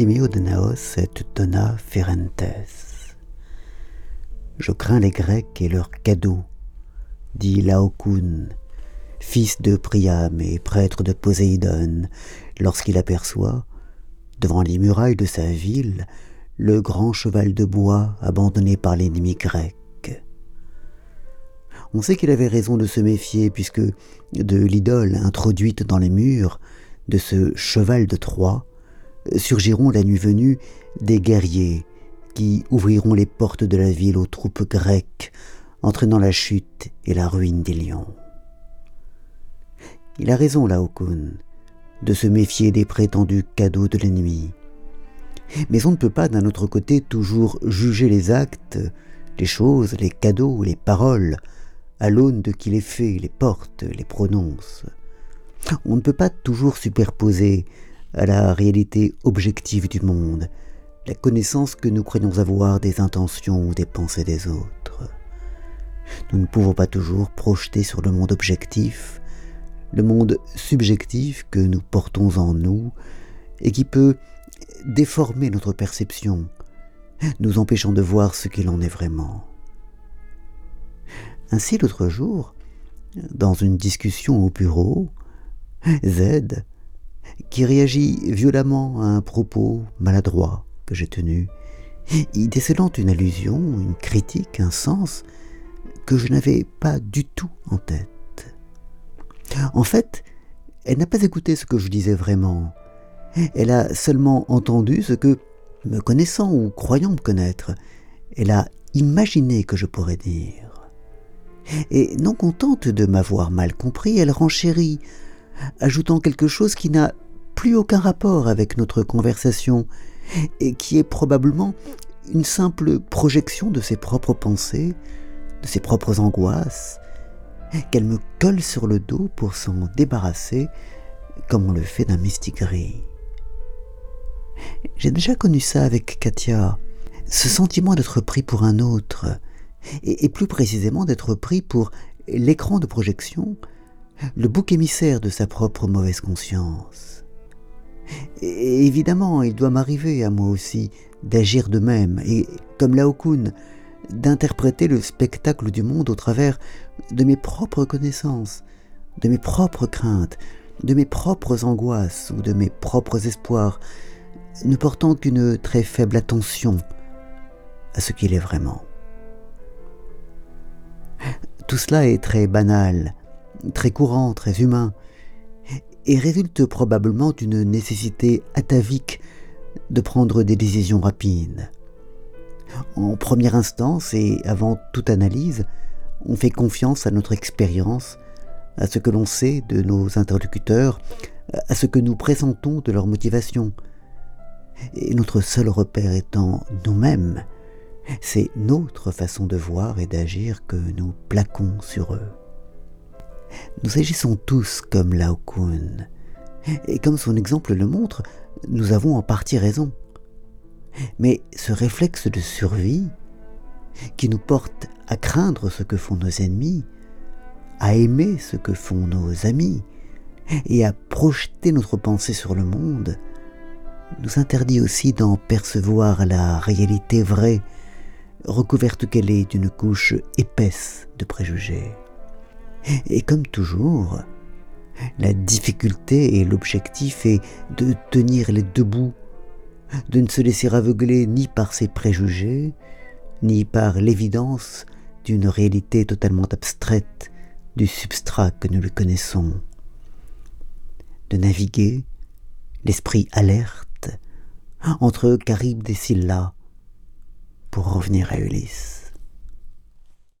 Et ferentes. Je crains les Grecs et leurs cadeaux, dit Laocoon, fils de Priam et prêtre de Poséidon, lorsqu'il aperçoit, devant les murailles de sa ville, le grand cheval de bois abandonné par l'ennemi grec. On sait qu'il avait raison de se méfier, puisque de l'idole introduite dans les murs, de ce cheval de Troie, surgiront la nuit venue des guerriers qui ouvriront les portes de la ville aux troupes grecques, entraînant la chute et la ruine des lions. Il a raison, Laocoon, de se méfier des prétendus cadeaux de l'ennemi. Mais on ne peut pas, d'un autre côté, toujours juger les actes, les choses, les cadeaux, les paroles, à l'aune de qui les fait, les porte, les prononce. On ne peut pas toujours superposer à la réalité objective du monde la connaissance que nous croyons avoir des intentions ou des pensées des autres. Nous ne pouvons pas toujours projeter sur le monde objectif le monde subjectif que nous portons en nous et qui peut déformer notre perception, nous empêchant de voir ce qu'il en est vraiment. Ainsi, l'autre jour, dans une discussion au bureau, Z, qui réagit violemment à un propos maladroit que j'ai tenu, y décelant une allusion, une critique, un sens que je n'avais pas du tout en tête. En fait, elle n'a pas écouté ce que je disais vraiment. Elle a seulement entendu ce que, me connaissant ou croyant me connaître, elle a imaginé que je pourrais dire. Et non contente de m'avoir mal compris, elle renchérit, ajoutant quelque chose qui n'a plus aucun rapport avec notre conversation et qui est probablement une simple projection de ses propres pensées, de ses propres angoisses, qu'elle me colle sur le dos pour s'en débarrasser comme on le fait d'un mistigris. J'ai déjà connu ça avec Katia, ce sentiment d'être pris pour un autre, et, plus précisément d'être pris pour l'écran de projection, le bouc émissaire de sa propre mauvaise conscience. Et évidemment, il doit m'arriver à moi aussi d'agir de même, et comme Laokoun, d'interpréter le spectacle du monde au travers de mes propres connaissances, de mes propres craintes, de mes propres angoisses ou de mes propres espoirs, ne portant qu'une très faible attention à ce qu'il est vraiment. Tout cela est très banal, très courant, très humain, et résulte probablement d'une nécessité atavique de prendre des décisions rapides. En première instance et avant toute analyse, on fait confiance à notre expérience, à ce que l'on sait de nos interlocuteurs, à ce que nous pressentons de leur motivation. Et notre seul repère étant nous-mêmes, c'est notre façon de voir et d'agir que nous plaquons sur eux. Nous agissons tous comme Lao Kun, et comme son exemple le montre, nous avons en partie raison. Mais ce réflexe de survie, qui nous porte à craindre ce que font nos ennemis, à aimer ce que font nos amis, et à projeter notre pensée sur le monde, nous interdit aussi d'en percevoir la réalité vraie, recouverte qu'elle est d'une couche épaisse de préjugés. Et comme toujours, la difficulté et l'objectif est de tenir les deux bouts de ne se laisser aveugler ni par ses préjugés, ni par l'évidence d'une réalité totalement abstraite du substrat que nous le connaissons, de naviguer, l'esprit alerte, entre Charybde et Scylla, pour revenir à Ulysse.